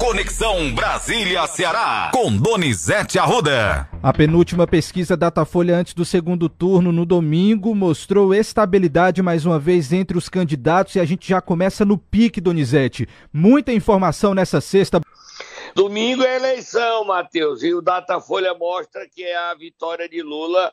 Conexão Brasília-Ceará, com Donizete Arruda. A penúltima pesquisa Datafolha antes do segundo turno no domingo mostrou estabilidade mais uma vez entre os candidatos e a gente já começa no pique, Donizete. Muita informação nessa sexta. Domingo é eleição, Matheus, e o Datafolha mostra que a vitória de Lula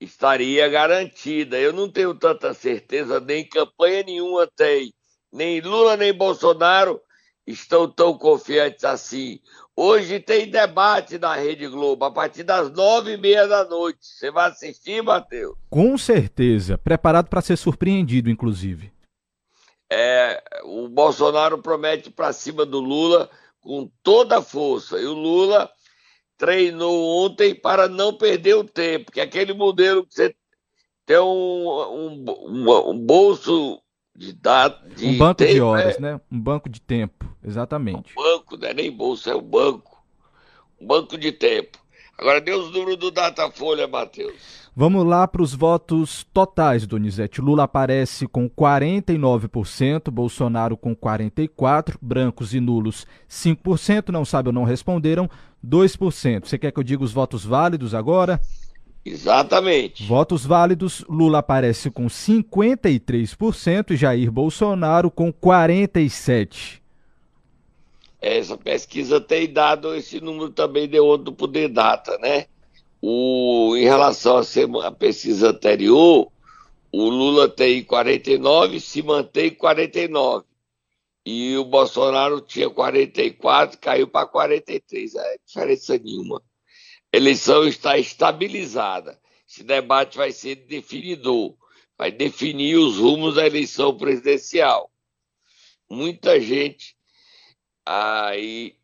estaria garantida. Eu não tenho tanta certeza, nem campanha nenhuma tem. Nem Lula nem Bolsonaro estão tão confiantes assim. Hoje tem debate na Rede Globo, a partir das nove e meia da noite. Você vai assistir, Matheus? Com certeza. Preparado para ser surpreendido, inclusive. É, o Bolsonaro promete para cima do Lula com toda a força. E o Lula treinou ontem para não perder o tempo, que é aquele modelo que você tem um, um, um bolso de dados. Um banco tempo, de horas, é... né? Um banco de tempo, exatamente. Um banco, não é nem bolsa, é o banco. Um banco de tempo. Agora dê os números do Datafolha, Matheus. Vamos lá para os votos totais, Donizete. Lula aparece com 49%, Bolsonaro com 44%, brancos e nulos 5%, não sabe ou não responderam 2%. Você quer que eu diga os votos válidos agora? Exatamente. Votos válidos: Lula aparece com 53% e Jair Bolsonaro com 47%. Essa pesquisa tem dado esse número também de do Poder Data, né? O, em relação à pesquisa anterior, o Lula tem 49, se mantém 49. E o Bolsonaro tinha 44, caiu para 43. É diferença nenhuma eleição está estabilizada. Esse debate vai ser definidor, vai definir os rumos da eleição presidencial. Muita gente aí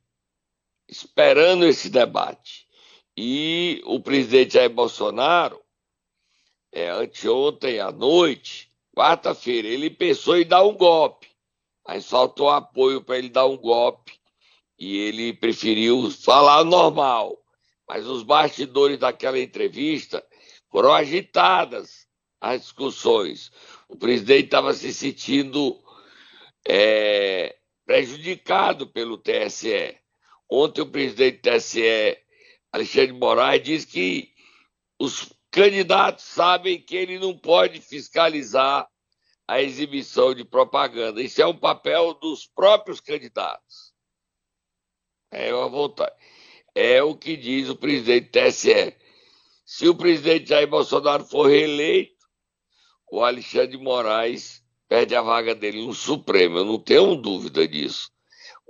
esperando esse debate. E o presidente Jair Bolsonaro, é, anteontem à noite, quarta-feira, ele pensou em dar um golpe, mas faltou apoio para ele dar um golpe e ele preferiu falar normal mas os bastidores daquela entrevista foram agitadas as discussões. O presidente estava se sentindo é, prejudicado pelo TSE. Ontem o presidente do TSE, Alexandre Moraes, disse que os candidatos sabem que ele não pode fiscalizar a exibição de propaganda. Isso é um papel dos próprios candidatos. É uma vontade é o que diz o presidente TSE. Se o presidente Jair Bolsonaro for reeleito, o Alexandre Moraes perde a vaga dele no Supremo. Eu não tenho dúvida disso.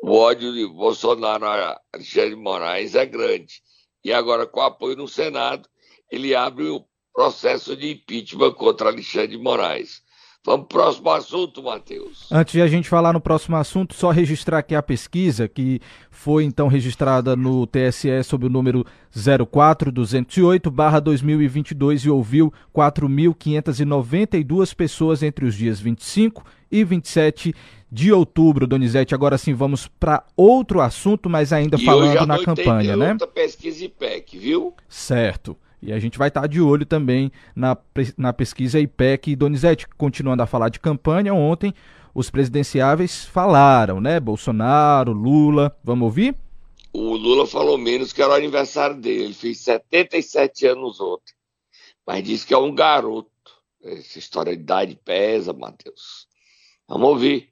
O ódio de Bolsonaro a Alexandre de Moraes é grande. E agora, com apoio no Senado, ele abre o processo de impeachment contra Alexandre de Moraes. Vamos para o próximo assunto, Matheus. Antes de a gente falar no próximo assunto, só registrar aqui a pesquisa que foi então registrada no TSE sob o número 04208/2022 e ouviu 4.592 pessoas entre os dias 25 e 27 de outubro, Donizete. Agora sim, vamos para outro assunto, mas ainda e falando na campanha, né? Outra pesquisa IPEC, viu? Certo. E a gente vai estar de olho também na, na pesquisa IPEC. Donizete, continuando a falar de campanha, ontem os presidenciáveis falaram, né? Bolsonaro, Lula. Vamos ouvir? O Lula falou menos que era o aniversário dele. Ele fez 77 anos ontem. Mas disse que é um garoto. Essa história de idade pesa, Matheus. Vamos ouvir.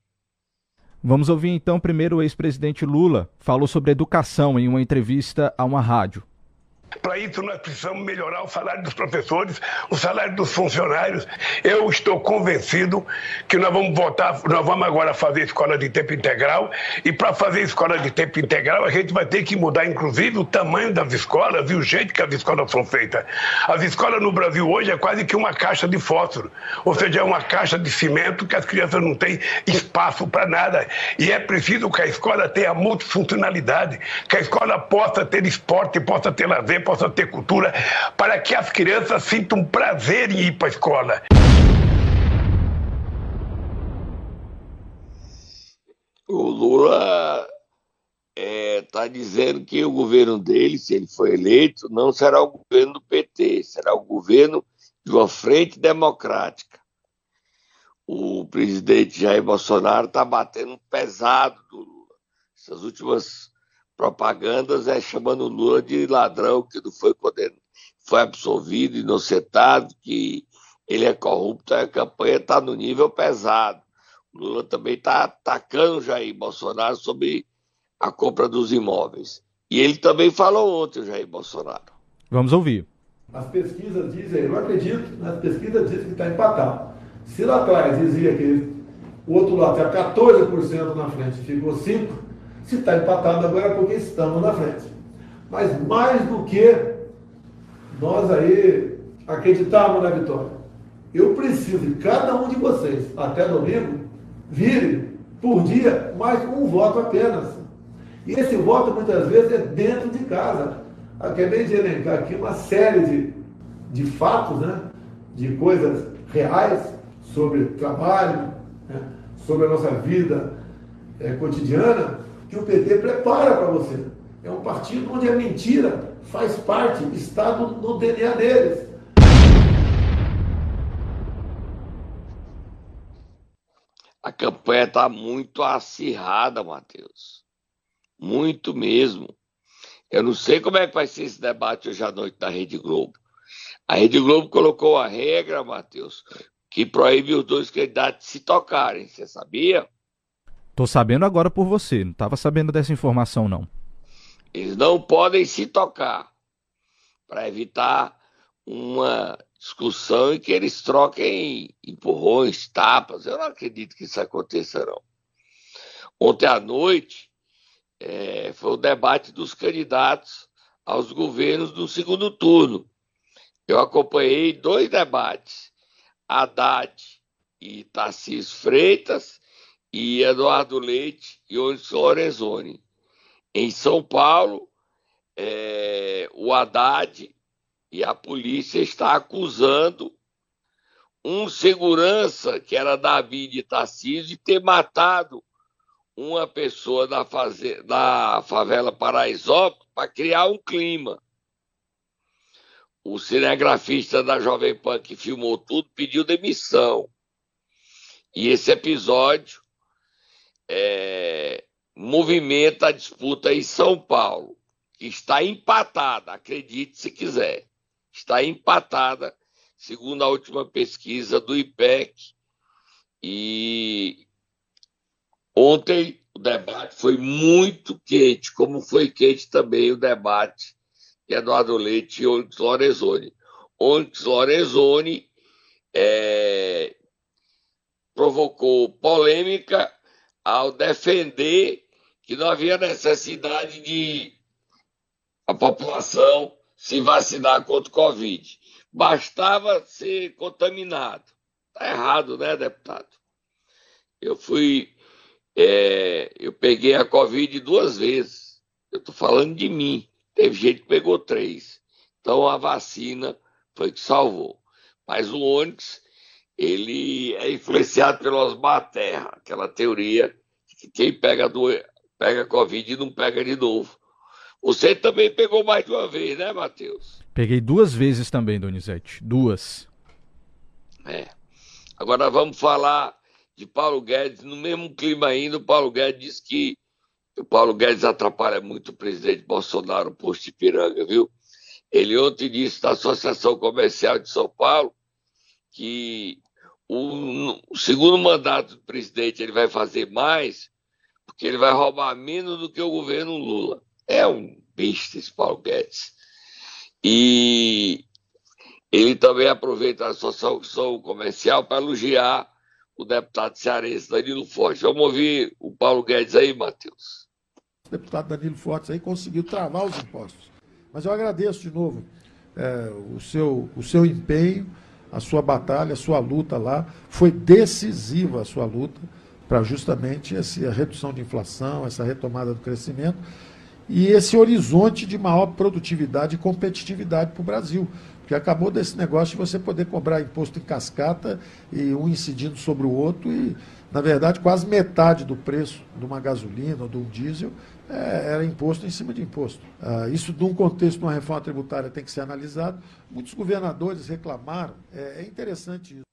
Vamos ouvir então primeiro o ex-presidente Lula falou sobre educação em uma entrevista a uma rádio. Para isso, nós precisamos melhorar o salário dos professores, o salário dos funcionários. Eu estou convencido que nós vamos votar, nós vamos agora fazer escola de tempo integral. E para fazer escola de tempo integral, a gente vai ter que mudar, inclusive, o tamanho das escolas e o jeito que as escolas são feitas. As escolas no Brasil hoje é quase que uma caixa de fósforo, ou seja, é uma caixa de cimento que as crianças não têm espaço para nada. E é preciso que a escola tenha multifuncionalidade, que a escola possa ter esporte, possa ter lazer possa ter cultura, para que as crianças sintam prazer em ir para a escola. O Lula está é, dizendo que o governo dele, se ele for eleito, não será o governo do PT, será o governo de uma frente democrática. O presidente Jair Bolsonaro está batendo pesado do Lula. Essas últimas propagandas é chamando Lula de ladrão, que não foi condenado, foi absolvido, inocentado, que ele é corrupto, a campanha está no nível pesado. Lula também está atacando Jair Bolsonaro sobre a compra dos imóveis. E ele também falou ontem, o Jair Bolsonaro. Vamos ouvir. As pesquisas dizem, eu acredito, as pesquisas dizem que está empatado. Se lá atrás dizia que o outro lado está 14% na frente, ficou 5%, se está empatado agora é porque estamos na frente. Mas mais do que nós aí acreditávamos na vitória, eu preciso de cada um de vocês, até domingo, vire por dia mais um voto apenas. E esse voto muitas vezes é dentro de casa. Acabei de elencar aqui uma série de, de fatos, né? de coisas reais sobre trabalho, né? sobre a nossa vida é, cotidiana, que o PT prepara para você. É um partido onde a mentira faz parte, está no, no DNA deles. A campanha está muito acirrada, Matheus. Muito mesmo. Eu não sei como é que vai ser esse debate hoje à noite na Rede Globo. A Rede Globo colocou a regra, Matheus, que proíbe os dois candidatos se tocarem. Você sabia? Tô sabendo agora por você. Não estava sabendo dessa informação, não. Eles não podem se tocar para evitar uma discussão em que eles troquem empurrões, tapas. Eu não acredito que isso aconteça, não. Ontem à noite é, foi o debate dos candidatos aos governos do segundo turno. Eu acompanhei dois debates, Haddad e Tarcísio Freitas, e Eduardo Leite e Onyx Lorenzoni. Em São Paulo, é, o Haddad e a polícia está acusando um segurança, que era Davi de Tarcísio, de ter matado uma pessoa da, faze... da favela Paraisópolis para criar um clima. O cinegrafista da Jovem Pan que filmou tudo pediu demissão. E esse episódio é, movimenta a disputa em São Paulo, que está empatada, acredite se quiser, está empatada, segundo a última pesquisa do IPEC. E ontem o debate foi muito quente, como foi quente também o debate de Eduardo Leite e Onyx Lorenzoni. Onyx Lorenzoni é, provocou polêmica ao defender que não havia necessidade de a população se vacinar contra o Covid. Bastava ser contaminado. Está errado, né, deputado? Eu fui. É, eu peguei a Covid duas vezes. Eu estou falando de mim. Teve gente que pegou três. Então a vacina foi que salvou. Mas o Onix ele é influenciado pelo Osmar Terra, aquela teoria que quem pega, do, pega Covid e não pega de novo. Você também pegou mais de uma vez, né, Matheus? Peguei duas vezes também, Donizete. Duas. É. Agora vamos falar de Paulo Guedes. No mesmo clima ainda, o Paulo Guedes disse que o Paulo Guedes atrapalha muito o presidente Bolsonaro, posto de Piranga, viu? Ele ontem disse da Associação Comercial de São Paulo que o, o, segundo mandato do presidente ele vai fazer mais, porque ele vai roubar menos do que o governo Lula. É um bicho esse Paulo Guedes. E ele também aproveita a associação comercial para elogiar o deputado cearense Danilo Forte. Vamos ouvir o Paulo Guedes aí, Matheus. O deputado Danilo Forte aí conseguiu travar os impostos. Mas eu agradeço de novo é, o, seu, o seu empenho a sua batalha, a sua luta lá. Foi decisiva a sua luta para justamente essa redução de inflação, essa retomada do crescimento e esse horizonte de maior produtividade e competitividade para o Brasil. Porque acabou desse negócio de você poder cobrar imposto em cascata e um incidindo sobre o outro e, na verdade, quase metade do preço de uma gasolina ou de um diesel é, era imposto em cima de imposto. Ah, isso, num contexto de uma reforma tributária, tem que ser analisado. Muitos governadores reclamaram. É, é interessante isso.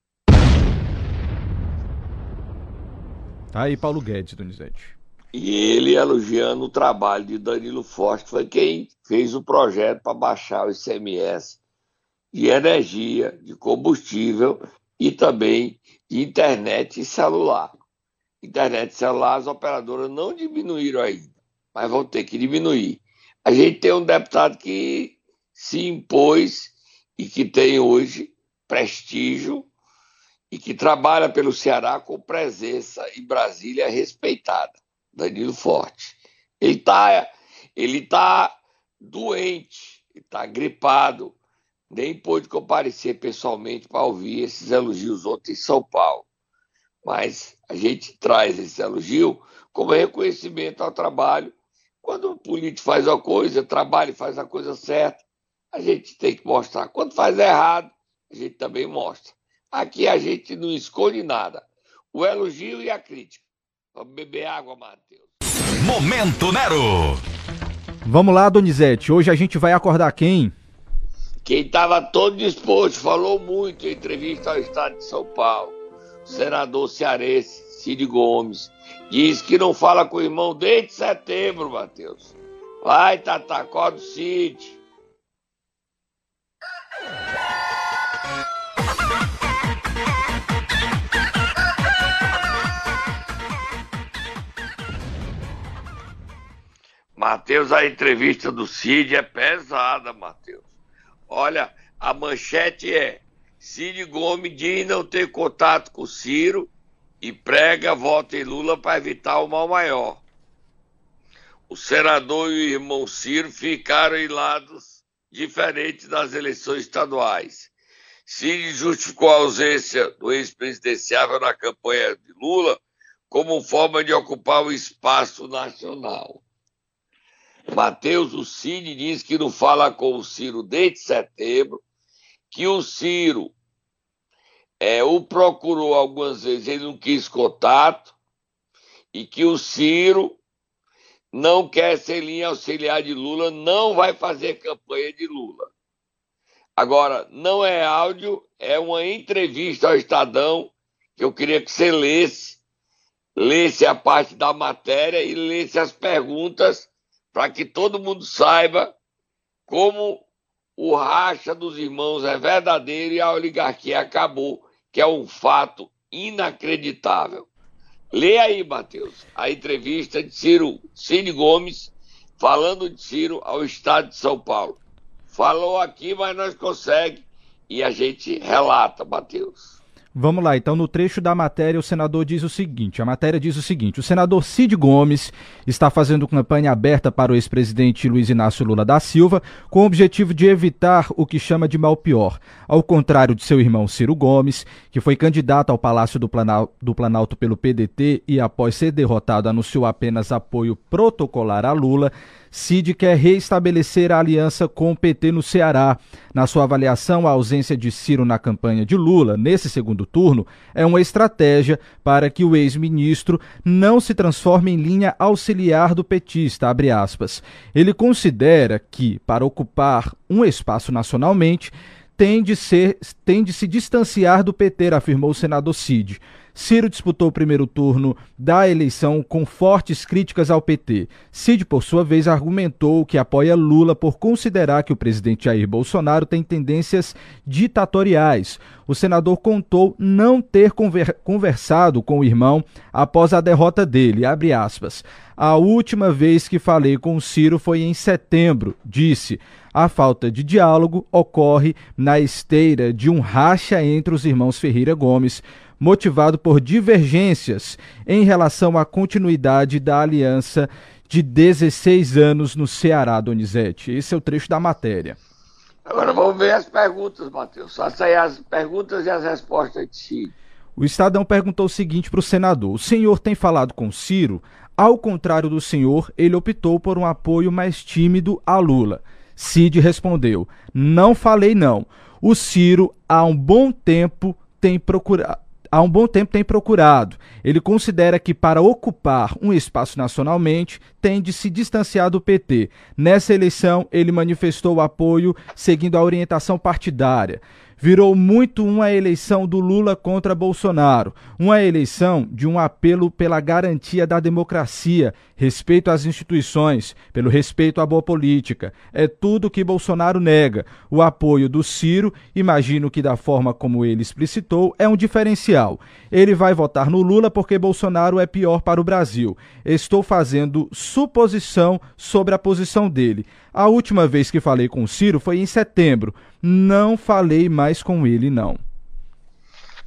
Tá aí Paulo Guedes, Donizete. E ele elogiando o trabalho de Danilo Forte, que foi quem fez o projeto para baixar o ICMS de energia, de combustível e também de internet e celular. Internet e celular, as operadoras não diminuíram ainda, mas vão ter que diminuir. A gente tem um deputado que se impôs e que tem hoje prestígio e que trabalha pelo Ceará com presença em Brasília respeitada, Danilo Forte. Ele está ele tá doente, está gripado, nem pôde comparecer pessoalmente para ouvir esses elogios ontem em São Paulo. Mas a gente traz esse elogio como reconhecimento ao trabalho. Quando o político faz uma coisa, trabalha e faz a coisa certa, a gente tem que mostrar. Quando faz errado, a gente também mostra. Aqui a gente não escolhe nada. O elogio e a crítica. Vamos beber água, Matheus. Momento Nero. Vamos lá, Donizete. Hoje a gente vai acordar quem? Quem estava todo disposto, falou muito em entrevista ao Estado de São Paulo. Senador cearense, Cid Gomes, diz que não fala com o irmão desde setembro, Matheus. Vai, Tata, acorda o Cid. Matheus, a entrevista do Cid é pesada, Matheus. Olha, a manchete é: Cid Gomes diz não ter contato com Ciro e prega voto em Lula para evitar o mal maior. O senador e o irmão Ciro ficaram em lados diferentes nas eleições estaduais. Cid justificou a ausência do ex-presidenciável na campanha de Lula como forma de ocupar o espaço nacional. Matheus, o Cid diz que não fala com o Ciro desde setembro, que o Ciro é, o procurou algumas vezes, ele não quis contato, e que o Ciro não quer ser linha auxiliar de Lula, não vai fazer campanha de Lula. Agora, não é áudio, é uma entrevista ao Estadão, que eu queria que você lesse, lesse a parte da matéria e lesse as perguntas para que todo mundo saiba como o racha dos irmãos é verdadeiro e a oligarquia acabou, que é um fato inacreditável. Lê aí, Matheus, a entrevista de Ciro Cine Gomes falando de Ciro ao Estado de São Paulo. Falou aqui, mas nós consegue e a gente relata, Matheus. Vamos lá, então no trecho da matéria o senador diz o seguinte: a matéria diz o seguinte: o senador Cid Gomes está fazendo campanha aberta para o ex-presidente Luiz Inácio Lula da Silva com o objetivo de evitar o que chama de mal pior. Ao contrário de seu irmão Ciro Gomes, que foi candidato ao Palácio do Planalto, do Planalto pelo PDT e após ser derrotado anunciou apenas apoio protocolar a Lula. Cid quer reestabelecer a aliança com o PT no Ceará. Na sua avaliação, a ausência de Ciro na campanha de Lula, nesse segundo turno, é uma estratégia para que o ex-ministro não se transforme em linha auxiliar do petista, Ele considera que, para ocupar um espaço nacionalmente, tem de, ser, tem de se distanciar do PT, afirmou o senador Cid. Ciro disputou o primeiro turno da eleição com fortes críticas ao PT. Cid, por sua vez, argumentou que apoia Lula por considerar que o presidente Jair Bolsonaro tem tendências ditatoriais. O senador contou não ter conver conversado com o irmão após a derrota dele. A última vez que falei com Ciro foi em setembro, disse. A falta de diálogo ocorre na esteira de um racha entre os irmãos Ferreira Gomes motivado por divergências em relação à continuidade da aliança de 16 anos no Ceará, Donizete. Esse é o trecho da matéria. Agora vamos ver as perguntas, Matheus. Faça aí as perguntas e as respostas de si. O Estadão perguntou o seguinte para o senador: O senhor tem falado com Ciro? Ao contrário do senhor, ele optou por um apoio mais tímido a Lula. Cid respondeu: Não falei não. O Ciro, há um bom tempo, tem procurado há um bom tempo tem procurado. Ele considera que para ocupar um espaço nacionalmente tem de se distanciar do PT. Nessa eleição, ele manifestou o apoio seguindo a orientação partidária. Virou muito uma eleição do Lula contra Bolsonaro, uma eleição de um apelo pela garantia da democracia, respeito às instituições, pelo respeito à boa política. É tudo que Bolsonaro nega. O apoio do Ciro, imagino que da forma como ele explicitou, é um diferencial. Ele vai votar no Lula porque Bolsonaro é pior para o Brasil. Estou fazendo suposição sobre a posição dele. A última vez que falei com o Ciro foi em setembro. Não falei mais com ele, não.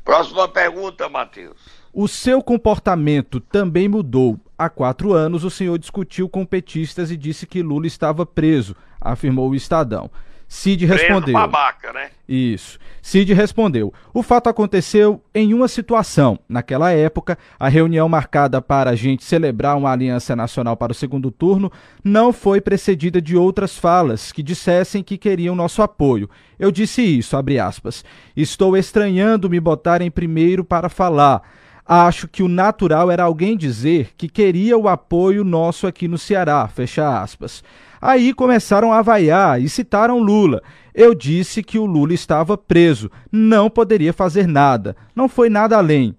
Próxima pergunta, Matheus. O seu comportamento também mudou. Há quatro anos, o senhor discutiu com petistas e disse que Lula estava preso, afirmou o Estadão. Cid respondeu. babaca, né? Isso. Cid respondeu. O fato aconteceu em uma situação. Naquela época, a reunião marcada para a gente celebrar uma aliança nacional para o segundo turno não foi precedida de outras falas que dissessem que queriam nosso apoio. Eu disse isso, abre aspas. Estou estranhando me botar em primeiro para falar. Acho que o natural era alguém dizer que queria o apoio nosso aqui no Ceará, fecha aspas. Aí começaram a vaiar e citaram Lula. Eu disse que o Lula estava preso, não poderia fazer nada, não foi nada além.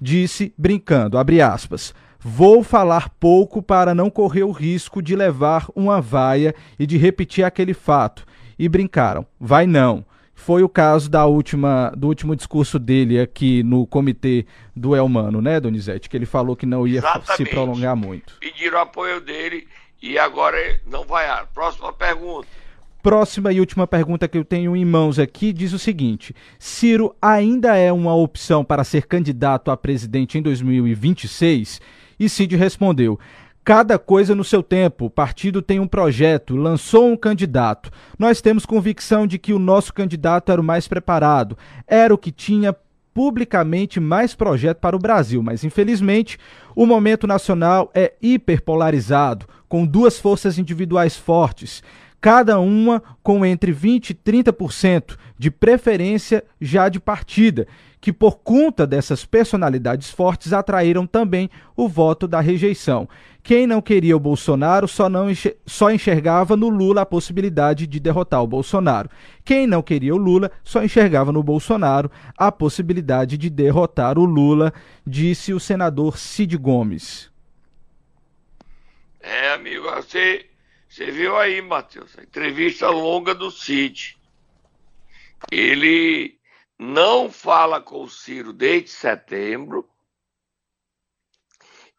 Disse, brincando, abre aspas, vou falar pouco para não correr o risco de levar uma vaia e de repetir aquele fato. E brincaram, vai não. Foi o caso da última, do último discurso dele aqui no comitê do Elmano, né, Donizete? Que ele falou que não ia Exatamente. se prolongar muito. Pediram apoio dele e agora não vai. Próxima pergunta. Próxima e última pergunta que eu tenho em mãos aqui diz o seguinte: Ciro ainda é uma opção para ser candidato a presidente em 2026? E Cid respondeu: Cada coisa no seu tempo. O partido tem um projeto, lançou um candidato. Nós temos convicção de que o nosso candidato era o mais preparado, era o que tinha publicamente mais projeto para o Brasil, mas infelizmente o momento nacional é hiperpolarizado, com duas forças individuais fortes, cada uma com entre 20 e 30% de preferência já de partida, que por conta dessas personalidades fortes atraíram também o voto da rejeição. Quem não queria o Bolsonaro só, não enxer só enxergava no Lula a possibilidade de derrotar o Bolsonaro. Quem não queria o Lula só enxergava no Bolsonaro a possibilidade de derrotar o Lula, disse o senador Cid Gomes. É, amigo, você, você viu aí, Matheus, a entrevista longa do Cid. Ele não fala com o Ciro desde setembro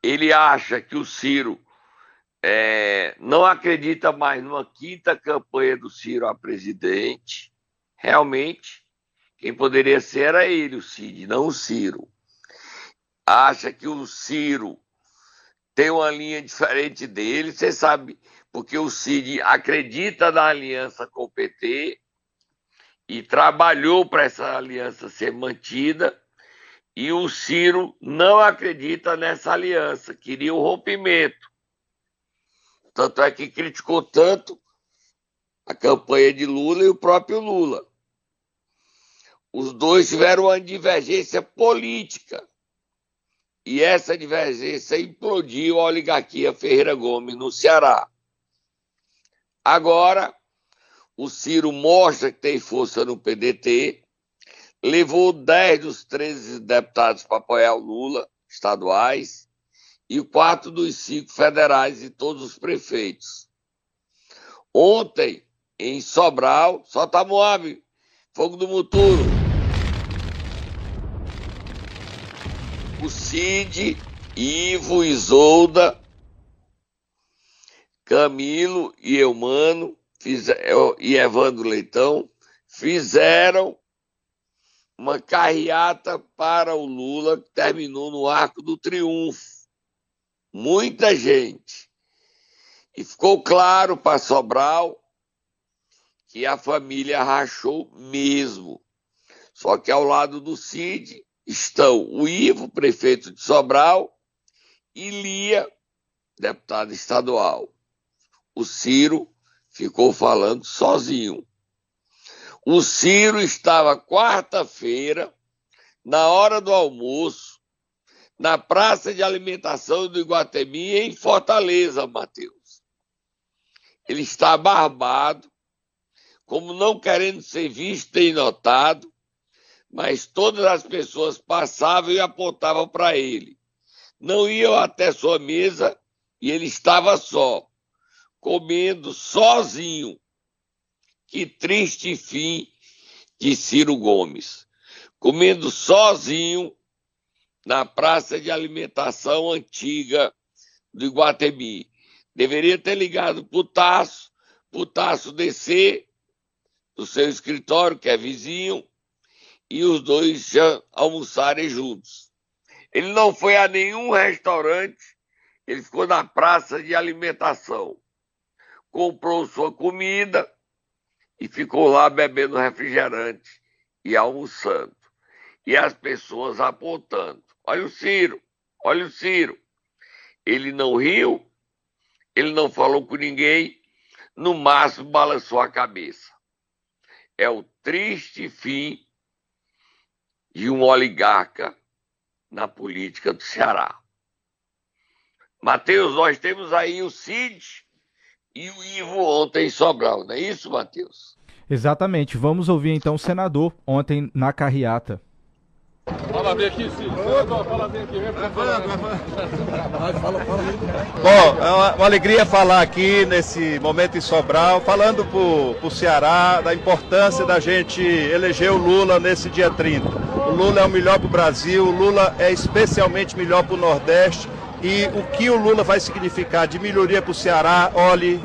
ele acha que o Ciro é, não acredita mais numa quinta campanha do Ciro a presidente. Realmente, quem poderia ser era ele, o Cid, não o Ciro. Acha que o Ciro tem uma linha diferente dele, você sabe, porque o Cid acredita na aliança com o PT e trabalhou para essa aliança ser mantida e o Ciro não acredita nessa aliança, queria o rompimento. Tanto é que criticou tanto a campanha de Lula e o próprio Lula. Os dois tiveram uma divergência política. E essa divergência implodiu a oligarquia Ferreira Gomes no Ceará. Agora, o Ciro mostra que tem força no PDT, levou 10 dos 13 deputados para apoiar o Lula, estaduais, e quatro dos cinco federais e todos os prefeitos. Ontem, em Sobral, solta Moab, fogo do Muturo. O Cid, Ivo, Isolda, Camilo e Eumano fiz, e Evandro Leitão fizeram uma carreata para o Lula que terminou no Arco do Triunfo. Muita gente. E ficou claro para Sobral que a família rachou mesmo. Só que ao lado do Cid estão o Ivo, prefeito de Sobral, e Lia, deputado estadual. O Ciro ficou falando sozinho. O Ciro estava quarta-feira, na hora do almoço, na praça de alimentação do Iguatemi, em Fortaleza, Matheus. Ele está barbado, como não querendo ser visto e notado, mas todas as pessoas passavam e apontavam para ele. Não iam até sua mesa e ele estava só, comendo sozinho. Que triste fim de Ciro Gomes, comendo sozinho na praça de alimentação antiga do Iguatemi. Deveria ter ligado para o Tasso, para o Tasso descer do seu escritório, que é vizinho, e os dois já almoçarem juntos. Ele não foi a nenhum restaurante, ele ficou na praça de alimentação. Comprou sua comida e ficou lá bebendo refrigerante e almoçando. E as pessoas apontando. Olha o Ciro, olha o Ciro. Ele não riu, ele não falou com ninguém, no máximo balançou a cabeça. É o triste fim de um oligarca na política do Ceará. Matheus, nós temos aí o Cid e o Ivo ontem em Sobral, não é isso, Matheus? Exatamente. Vamos ouvir então o senador ontem na carreata. Fala bem aqui, Cid. Fala bem aqui. Vem Bom, é uma, uma, alegria falar aqui nesse momento em Sobral, falando para o Ceará da importância da gente eleger o Lula nesse dia 30. O Lula é o melhor para o Brasil, o Lula é especialmente melhor para o Nordeste e o que o Lula vai significar de melhoria para o Ceará, olhe,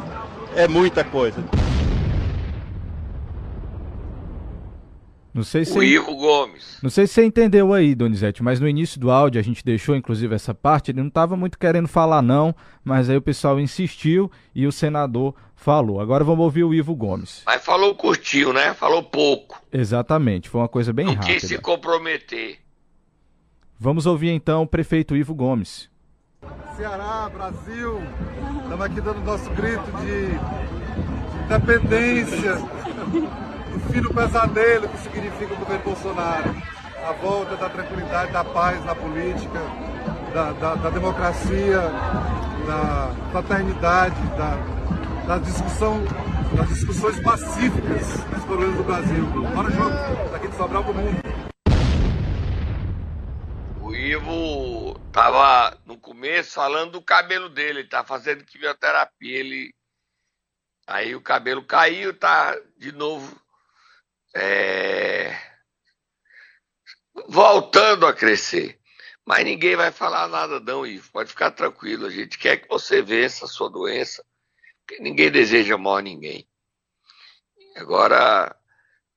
é muita coisa. Não sei se o Ivo Gomes. Não sei se você entendeu aí, Donizete, mas no início do áudio a gente deixou inclusive essa parte, ele não estava muito querendo falar não, mas aí o pessoal insistiu e o senador falou. Agora vamos ouvir o Ivo Gomes. Mas falou curtinho, né? Falou pouco. Exatamente, foi uma coisa bem não rápida. Não quis se comprometer. Vamos ouvir então o prefeito Ivo Gomes. Ceará, Brasil, estamos aqui dando nosso grito de independência o fim do pesadelo que significa o governo Bolsonaro. A volta da tranquilidade, da paz na política, da, da, da democracia, da fraternidade, da, da discussão, das discussões pacíficas dos problemas do Brasil. Bora junto, daqui de Sobral pro mundo. Ivo tava no começo falando do cabelo dele, ele tá fazendo quimioterapia, ele aí o cabelo caiu, tá de novo é, voltando a crescer. Mas ninguém vai falar nada, não, Ivo. Pode ficar tranquilo. A gente quer que você vença a sua doença, porque ninguém deseja mal a ninguém. Agora,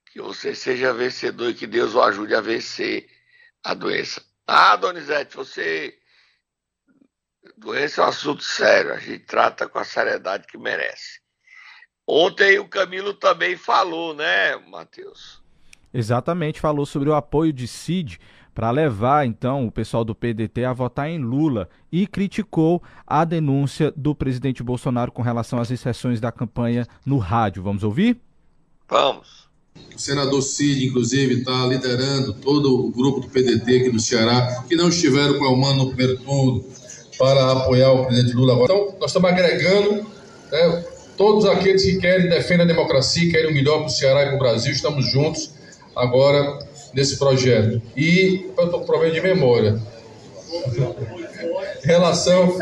que você seja vencedor e que Deus o ajude a vencer a doença. Ah, Donizete, você. Doença é um assunto sério, a gente trata com a seriedade que merece. Ontem o Camilo também falou, né, Matheus? Exatamente, falou sobre o apoio de Cid para levar então o pessoal do PDT a votar em Lula e criticou a denúncia do presidente Bolsonaro com relação às exceções da campanha no rádio. Vamos ouvir? Vamos. O senador Cid, inclusive, está liderando todo o grupo do PDT aqui do Ceará, que não estiveram com a Humano no primeiro turno para apoiar o presidente Lula agora. Então, nós estamos agregando né, Todos aqueles que querem, defendem a democracia, querem o melhor para o Ceará e para o Brasil, estamos juntos agora nesse projeto. E eu estou com problema de memória. Em relação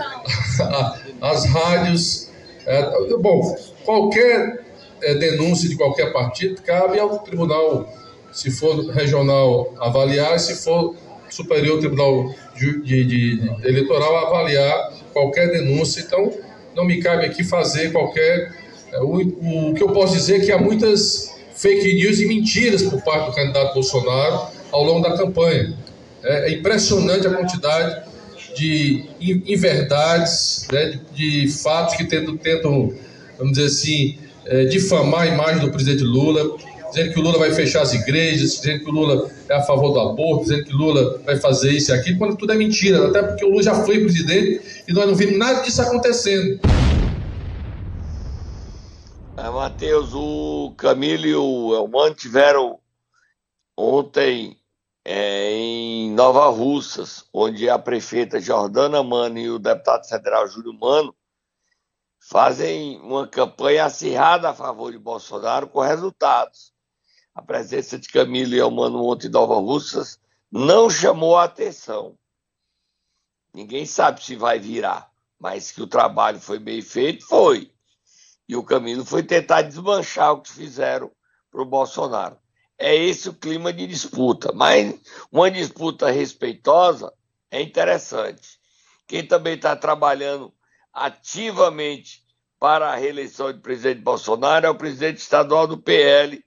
às rádios, é, bom, qualquer é, denúncia de qualquer partido cabe ao tribunal, se for regional, avaliar, se for superior tribunal de, de, de eleitoral, avaliar qualquer denúncia. Então, não me cabe aqui fazer qualquer. É, o, o que eu posso dizer é que há muitas fake news e mentiras por parte do candidato Bolsonaro ao longo da campanha. É, é impressionante a quantidade de inverdades, né, de, de, fatos que tentam, tentam, vamos dizer assim, é, difamar a imagem do presidente Lula, dizendo que o Lula vai fechar as igrejas, dizendo que o Lula é a favor do aborto, dizendo que o Lula vai fazer isso e aquilo, quando tudo é mentira, até porque o Lula já foi presidente e nós não vimos nada disso acontecendo. É, Matheus, o Camilo e o Elman tiveram ontem é, em Nova Russas, onde a prefeita Jordana Mano e o deputado federal Júlio Mano fazem uma campanha acirrada a favor de Bolsonaro com resultados. a presença de Camilo e Almano ontem em Nova Russas não chamou a atenção. Ninguém sabe se vai virar, mas que o trabalho foi bem feito, foi. E o Camilo foi tentar desmanchar o que fizeram para o Bolsonaro. É esse o clima de disputa, mas uma disputa respeitosa é interessante. Quem também está trabalhando ativamente para a reeleição de presidente Bolsonaro é o presidente estadual do PL,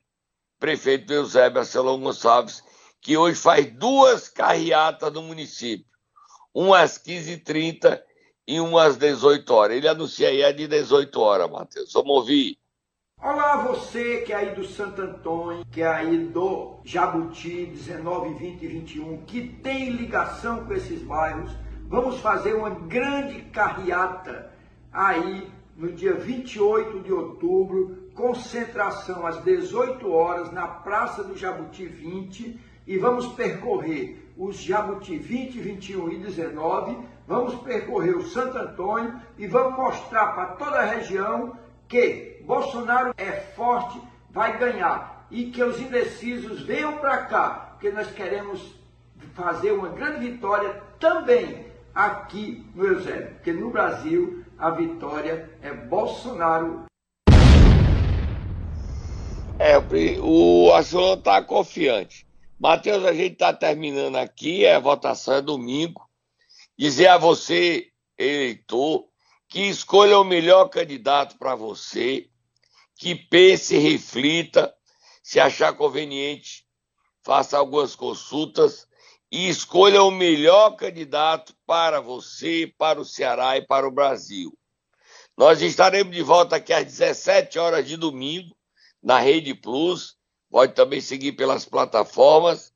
prefeito Eusébio Arcelon Gonçalves, que hoje faz duas carreatas no município, uma às 15h30 e uma às 18 horas. Ele anuncia aí a de 18 horas, Matheus. Vamos ouvir. Olá, você que é aí do Santo Antônio, que é aí do Jabuti 19, 20 e 21, que tem ligação com esses bairros. Vamos fazer uma grande carreata aí no dia 28 de outubro, concentração às 18 horas na Praça do Jabuti 20 e vamos percorrer os Jabuti 20, 21 e 19, vamos percorrer o Santo Antônio e vamos mostrar para toda a região que Bolsonaro é forte, vai ganhar. E que os indecisos venham para cá, porque nós queremos fazer uma grande vitória também aqui no Eusébio, porque no Brasil a vitória é Bolsonaro. É, o Arcelor está confiante. Matheus, a gente está terminando aqui, a votação é domingo. Dizer a você, eleitor, que escolha o melhor candidato para você, que pense reflita, se achar conveniente, faça algumas consultas e escolha o melhor candidato para você, para o Ceará e para o Brasil. Nós estaremos de volta aqui às 17 horas de domingo na Rede Plus. Pode também seguir pelas plataformas,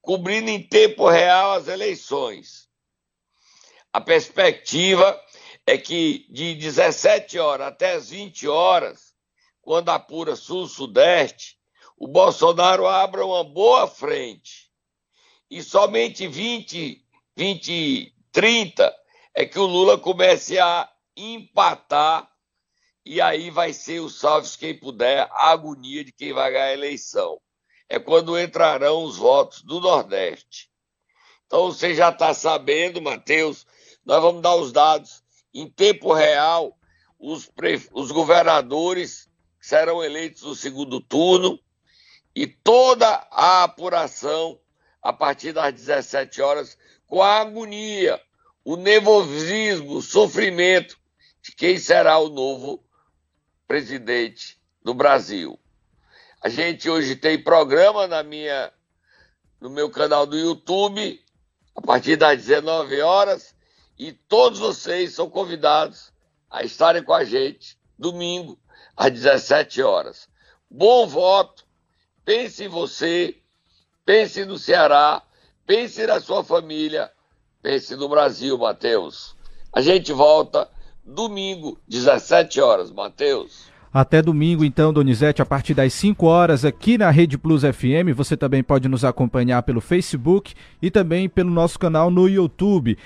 cobrindo em tempo real as eleições. A perspectiva é que de 17 horas até as 20 horas, quando apura Sul-Sudeste, o Bolsonaro abra uma boa frente e somente 20, 20, 30 é que o Lula comece a empatar e aí vai ser o salve quem puder, a agonia de quem vai ganhar a eleição. É quando entrarão os votos do Nordeste. Então você já está sabendo, Matheus, nós vamos dar os dados em tempo real, os, pre... os governadores serão eleitos no segundo turno e toda a apuração a partir das 17 horas, com a agonia, o nervosismo, o sofrimento de quem será o novo presidente do Brasil. A gente hoje tem programa na minha no meu canal do YouTube a partir das 19 horas e todos vocês são convidados a estarem com a gente domingo às 17 horas. Bom voto. Pense em você, Pense no Ceará, pense na sua família, pense no Brasil, Matheus. A gente volta domingo, 17 horas, Matheus. Até domingo, então, Donizete, a partir das 5 horas aqui na Rede Plus FM. Você também pode nos acompanhar pelo Facebook e também pelo nosso canal no YouTube.